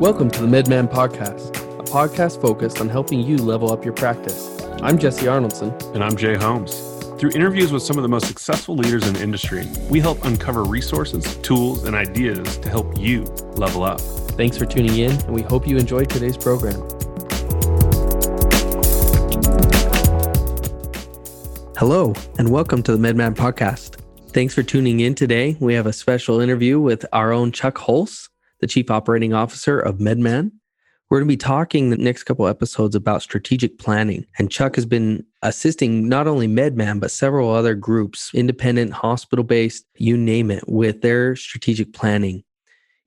Welcome to the MedMan Podcast, a podcast focused on helping you level up your practice. I'm Jesse Arnoldson. And I'm Jay Holmes. Through interviews with some of the most successful leaders in the industry, we help uncover resources, tools, and ideas to help you level up. Thanks for tuning in, and we hope you enjoyed today's program. Hello, and welcome to the MedMan Podcast. Thanks for tuning in today. We have a special interview with our own Chuck Hulse the Chief Operating Officer of MedMan. We're going to be talking the next couple episodes about strategic planning. And Chuck has been assisting not only MedMan, but several other groups, independent, hospital based, you name it, with their strategic planning.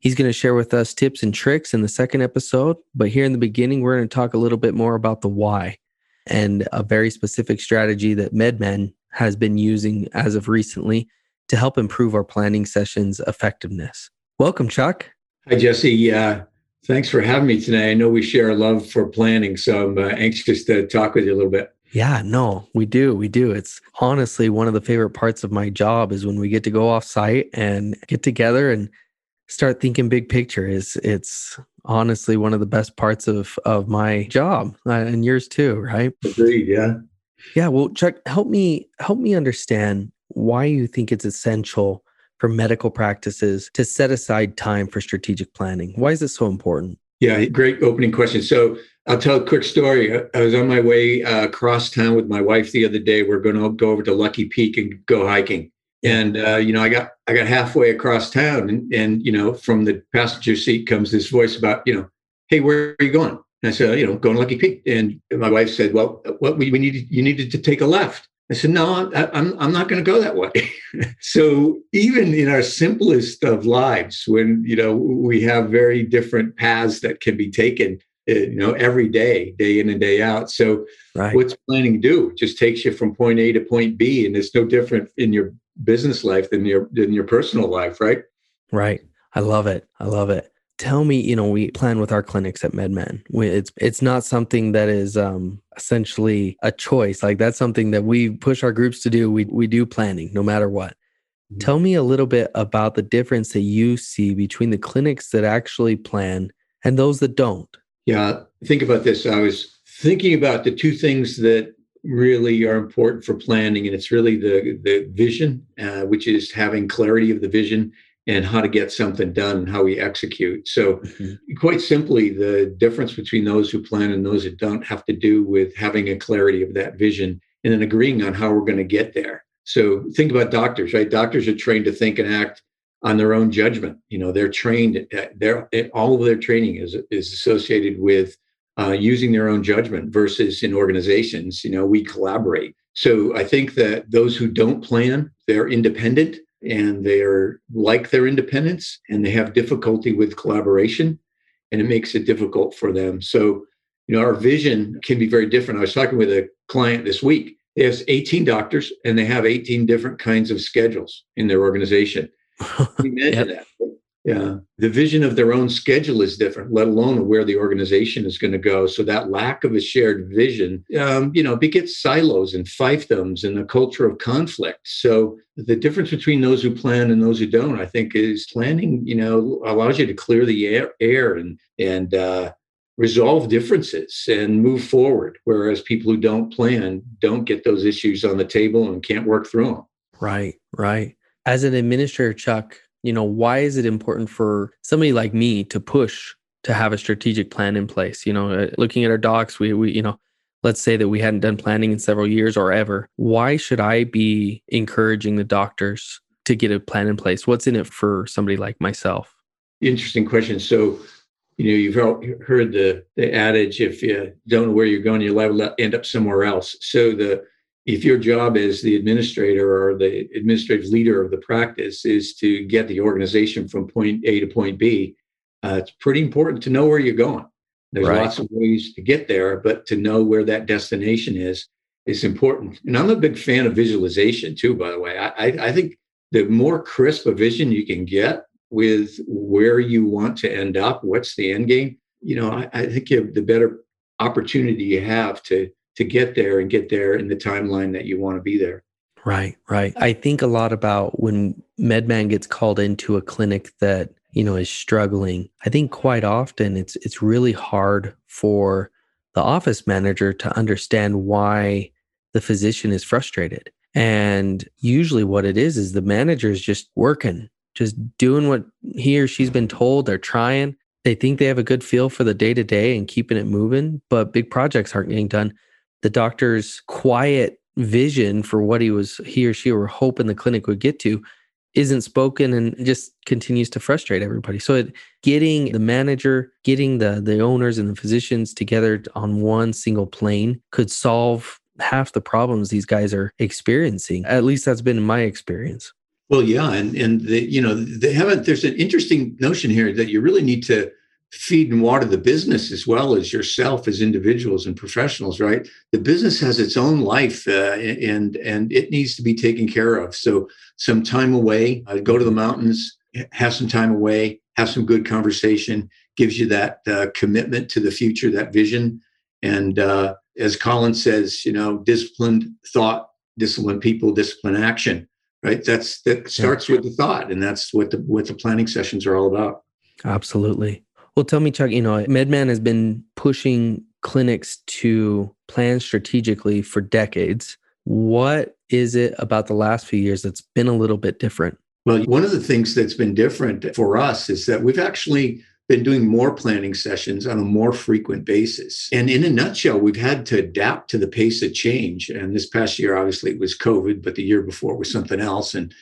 He's going to share with us tips and tricks in the second episode. But here in the beginning, we're going to talk a little bit more about the why and a very specific strategy that MedMan has been using as of recently to help improve our planning sessions' effectiveness. Welcome, Chuck. Hi, Jesse. Uh, thanks for having me today. I know we share a love for planning, so I'm uh, anxious to talk with you a little bit. Yeah, no, we do. We do. It's honestly one of the favorite parts of my job is when we get to go off site and get together and start thinking big picture. Is it's honestly one of the best parts of of my job uh, and yours too, right? Agreed. Yeah. Yeah. Well, Chuck, help me help me understand why you think it's essential for medical practices to set aside time for strategic planning? Why is this so important? Yeah, great opening question. So I'll tell a quick story. I was on my way uh, across town with my wife the other day. We're going to go over to Lucky Peak and go hiking. And uh, you know, I got I got halfway across town, and, and you know, from the passenger seat comes this voice about you know, hey, where are you going? And I said, you know, going to Lucky Peak. And my wife said, well, what we, we needed you needed to take a left. I said, no, I, I'm, I'm not going to go that way. so even in our simplest of lives, when, you know, we have very different paths that can be taken, eh, you know, every day, day in and day out. So right. what's planning do? It just takes you from point A to point B. And it's no different in your business life than your, than your personal life, right? Right. I love it. I love it tell me you know we plan with our clinics at MedMan. it's it's not something that is um essentially a choice. Like that's something that we push our groups to do. We we do planning no matter what. Mm-hmm. tell me a little bit about the difference that you see between the clinics that actually plan and those that don't. Yeah think about this. I was thinking about the two things that really are important for planning and it's really the the vision uh, which is having clarity of the vision and how to get something done and how we execute. So, mm-hmm. quite simply, the difference between those who plan and those that don't have to do with having a clarity of that vision and then agreeing on how we're going to get there. So, think about doctors, right? Doctors are trained to think and act on their own judgment. You know, they're trained. They're all of their training is is associated with uh, using their own judgment versus in organizations. You know, we collaborate. So, I think that those who don't plan, they're independent and they're like their independence and they have difficulty with collaboration and it makes it difficult for them. So you know our vision can be very different. I was talking with a client this week. They have 18 doctors and they have 18 different kinds of schedules in their organization. Imagine yep. that yeah. The vision of their own schedule is different let alone where the organization is going to go. So that lack of a shared vision um, you know begets silos and fiefdoms and a culture of conflict. So the difference between those who plan and those who don't i think is planning you know allows you to clear the air, air and and uh, resolve differences and move forward whereas people who don't plan don't get those issues on the table and can't work through them right right. As an administrator chuck you know why is it important for somebody like me to push to have a strategic plan in place? You know uh, looking at our docs we we you know let's say that we hadn't done planning in several years or ever why should i be encouraging the doctors to get a plan in place? What's in it for somebody like myself? Interesting question. So you know you've heard the the adage if you don't know where you're going you'll end up somewhere else. So the if your job as the administrator or the administrative leader of the practice is to get the organization from point A to point B, uh, it's pretty important to know where you're going. There's right. lots of ways to get there, but to know where that destination is is important. And I'm a big fan of visualization too, by the way. I, I, I think the more crisp a vision you can get with where you want to end up, what's the end game, you know, I, I think you have the better opportunity you have to to get there and get there in the timeline that you want to be there. Right, right. I think a lot about when MedMan gets called into a clinic that you know, is struggling, I think quite often it's it's really hard for the office manager to understand why the physician is frustrated. And usually what it is is the manager is just working, just doing what he or she's been told, they're trying. They think they have a good feel for the day to day and keeping it moving, but big projects aren't getting done. The doctor's quiet vision for what he was he or she were hoping the clinic would get to isn't spoken and just continues to frustrate everybody. So it, getting the manager, getting the the owners and the physicians together on one single plane could solve half the problems these guys are experiencing. At least that's been my experience. Well, yeah, and and the, you know they haven't. There's an interesting notion here that you really need to feed and water the business as well as yourself as individuals and professionals right? The business has its own life uh, and and it needs to be taken care of. So some time away uh, go to the mountains have some time away have some good conversation gives you that uh, commitment to the future that vision. And uh, as colin says you know disciplined thought disciplined people disciplined action right? That's that starts yeah. with the thought and that's what the what the planning sessions are all about. Absolutely well, tell me, Chuck, you know, MedMan has been pushing clinics to plan strategically for decades. What is it about the last few years that's been a little bit different? Well, one of the things that's been different for us is that we've actually been doing more planning sessions on a more frequent basis. And in a nutshell, we've had to adapt to the pace of change. And this past year, obviously, it was COVID, but the year before was something else. And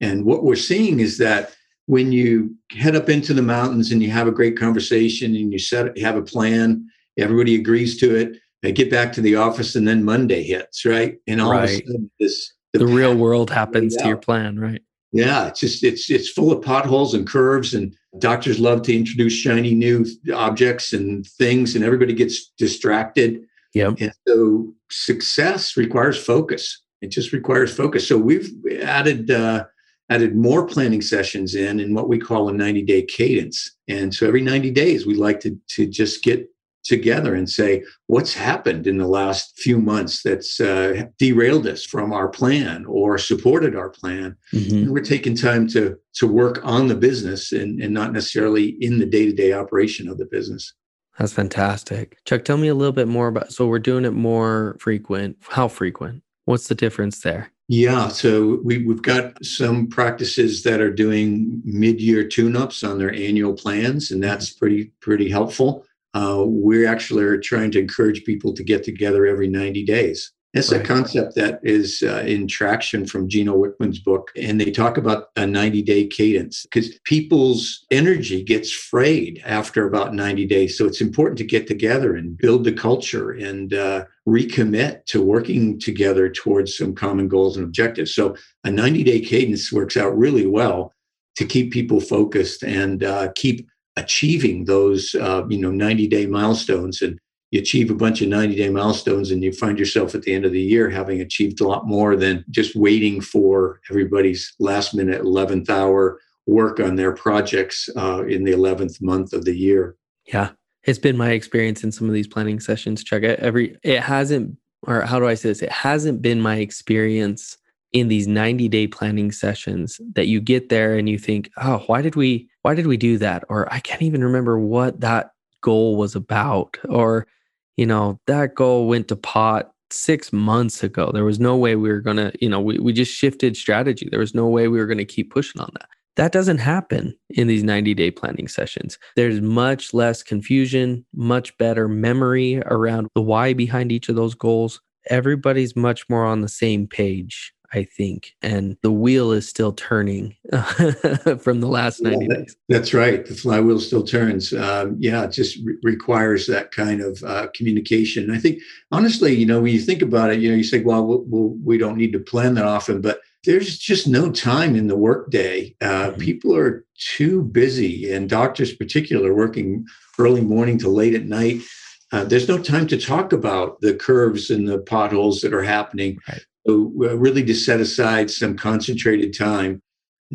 and what we're seeing is that when you head up into the mountains and you have a great conversation and you set you have a plan, everybody agrees to it. They get back to the office and then Monday hits, right? And all right. of a sudden this the, the real world happens to your plan, right? Yeah, it's just it's it's full of potholes and curves and doctors love to introduce shiny new objects and things and everybody gets distracted. Yeah. And so success requires focus. It just requires focus. So we've added uh, added more planning sessions in in what we call a 90 day cadence. And so every 90 days, we like to, to just get together and say, what's happened in the last few months that's uh, derailed us from our plan or supported our plan. Mm-hmm. And we're taking time to, to work on the business and, and not necessarily in the day to day operation of the business. That's fantastic. Chuck, tell me a little bit more about so we're doing it more frequent. How frequent? What's the difference there? Yeah, so we, we've got some practices that are doing mid-year tune-ups on their annual plans, and that's pretty pretty helpful. Uh, we actually trying to encourage people to get together every 90 days. It's right. a concept that is uh, in traction from Gino Wickman's book. And they talk about a 90 day cadence because people's energy gets frayed after about 90 days. So it's important to get together and build the culture and uh, recommit to working together towards some common goals and objectives. So a 90 day cadence works out really well to keep people focused and uh, keep achieving those uh, you know 90 day milestones and you achieve a bunch of 90 day milestones and you find yourself at the end of the year having achieved a lot more than just waiting for everybody's last minute 11th hour work on their projects uh, in the 11th month of the year. Yeah. It's been my experience in some of these planning sessions chuck. Every it hasn't or how do i say this? It hasn't been my experience in these 90 day planning sessions that you get there and you think oh why did we why did we do that? Or i can't even remember what that goal was about. Or you know, that goal went to pot six months ago. There was no way we were going to, you know, we, we just shifted strategy. There was no way we were going to keep pushing on that. That doesn't happen in these 90 day planning sessions. There's much less confusion, much better memory around the why behind each of those goals. Everybody's much more on the same page I think. And the wheel is still turning from the last 90 yeah, days. That's right. The flywheel still turns. Um, yeah, it just re- requires that kind of uh, communication. I think, honestly, you know, when you think about it, you know, you say, well, well, well we don't need to plan that often, but there's just no time in the workday. Uh, mm-hmm. People are too busy, and doctors, particular, working early morning to late at night. Uh, there's no time to talk about the curves and the potholes that are happening. Right. So really to set aside some concentrated time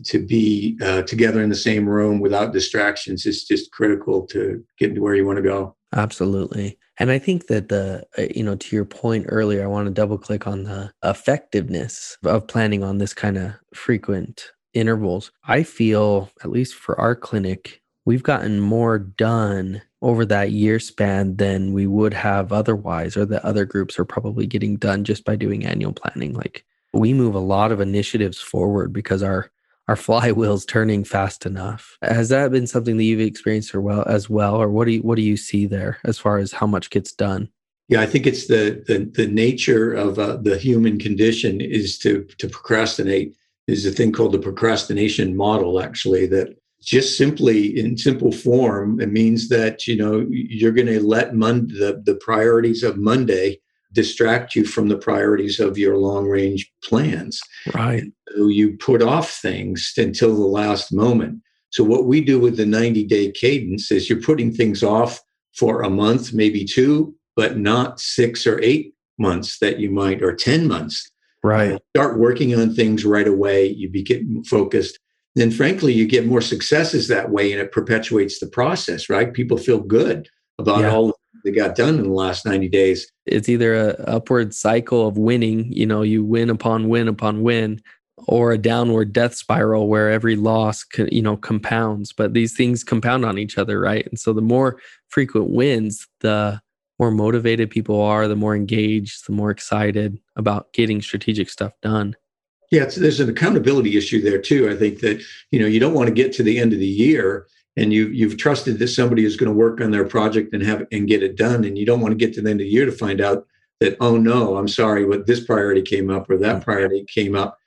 to be uh, together in the same room without distractions is just critical to getting to where you want to go. Absolutely. And I think that the, uh, you know, to your point earlier, I want to double click on the effectiveness of planning on this kind of frequent intervals. I feel, at least for our clinic, we've gotten more done over that year span than we would have otherwise, or that other groups are probably getting done just by doing annual planning. Like we move a lot of initiatives forward because our our flywheel's turning fast enough. Has that been something that you've experienced or well as well, or what do you what do you see there as far as how much gets done? Yeah, I think it's the the, the nature of uh, the human condition is to to procrastinate. Is a thing called the procrastination model, actually, that just simply in simple form, it means that you know you're going to let Mon- the the priorities of Monday distract you from the priorities of your long range plans. Right. So you put off things until the last moment. So what we do with the 90 day cadence is you're putting things off for a month, maybe two, but not six or eight months that you might, or 10 months. Right. Start working on things right away. You get focused. Then, frankly, you get more successes that way, and it perpetuates the process, right? People feel good about yeah. all they got done in the last 90 days. It's either a upward cycle of winning, you know, you win upon win upon win, or a downward death spiral where every loss, you know, compounds. But these things compound on each other, right? And so the more frequent wins, the more motivated people are, the more engaged, the more excited about getting strategic stuff done. Yeah, there's an accountability issue there too. I think that you know you don't want to get to the end of the year and you you've trusted that somebody is going to work on their project and have and get it done, and you don't want to get to the end of the year to find out that oh no, I'm sorry, what this priority came up or that priority came up.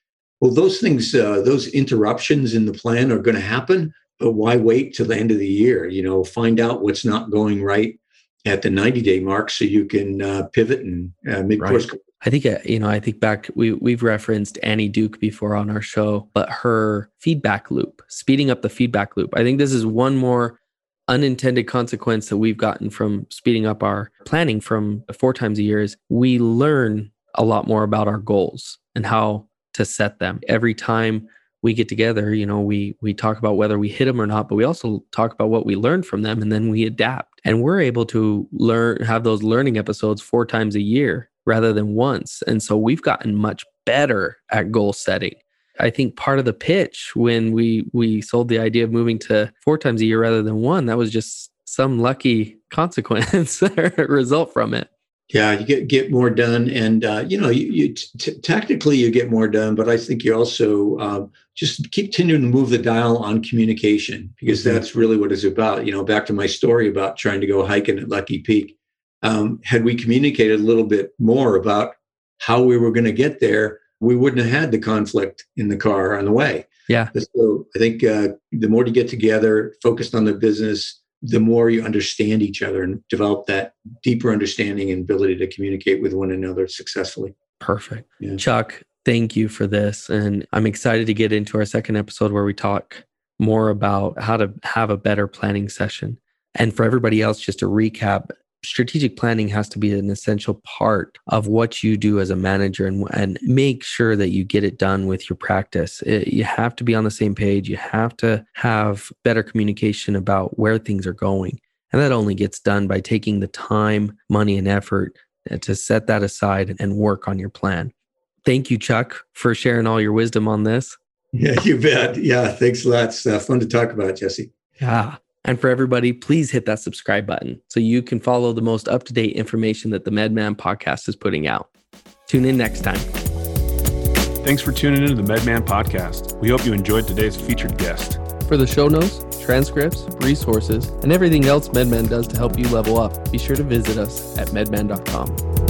Well, those things, uh, those interruptions in the plan are going to happen, but why wait till the end of the year? You know, find out what's not going right at the 90 day mark so you can uh, pivot and uh, make right. course I think uh, you know. I think back we we've referenced Annie Duke before on our show, but her feedback loop, speeding up the feedback loop. I think this is one more unintended consequence that we've gotten from speeding up our planning from four times a year is we learn a lot more about our goals and how to set them every time we get together you know we we talk about whether we hit them or not but we also talk about what we learned from them and then we adapt and we're able to learn have those learning episodes four times a year rather than once. And so we've gotten much better at goal setting. I think part of the pitch when we we sold the idea of moving to four times a year rather than one, that was just some lucky consequence result from it. Yeah, you get get more done, and uh, you know, you, you t- technically you get more done, but I think you also um, just keep continuing to move the dial on communication because mm-hmm. that's really what it's about. You know, back to my story about trying to go hiking at Lucky Peak um, had we communicated a little bit more about how we were going to get there, we wouldn't have had the conflict in the car on the way. Yeah. So I think uh, the more you get together, focused on the business, the more you understand each other and develop that deeper understanding and ability to communicate with one another successfully. Perfect. Yeah. Chuck, thank you for this. And I'm excited to get into our second episode where we talk more about how to have a better planning session. And for everybody else, just to recap, strategic planning has to be an essential part of what you do as a manager and, and make sure that you get it done with your practice. It, you have to be on the same page. You have to have better communication about where things are going. And that only gets done by taking the time, money, and effort uh, to set that aside and work on your plan. Thank you, Chuck, for sharing all your wisdom on this. Yeah, you bet. Yeah, thanks a lot. It's uh, fun to talk about, Jesse. Yeah. And for everybody, please hit that subscribe button so you can follow the most up to date information that the MedMan podcast is putting out. Tune in next time. Thanks for tuning into the MedMan podcast. We hope you enjoyed today's featured guest. For the show notes, transcripts, resources, and everything else MedMan does to help you level up, be sure to visit us at medman.com.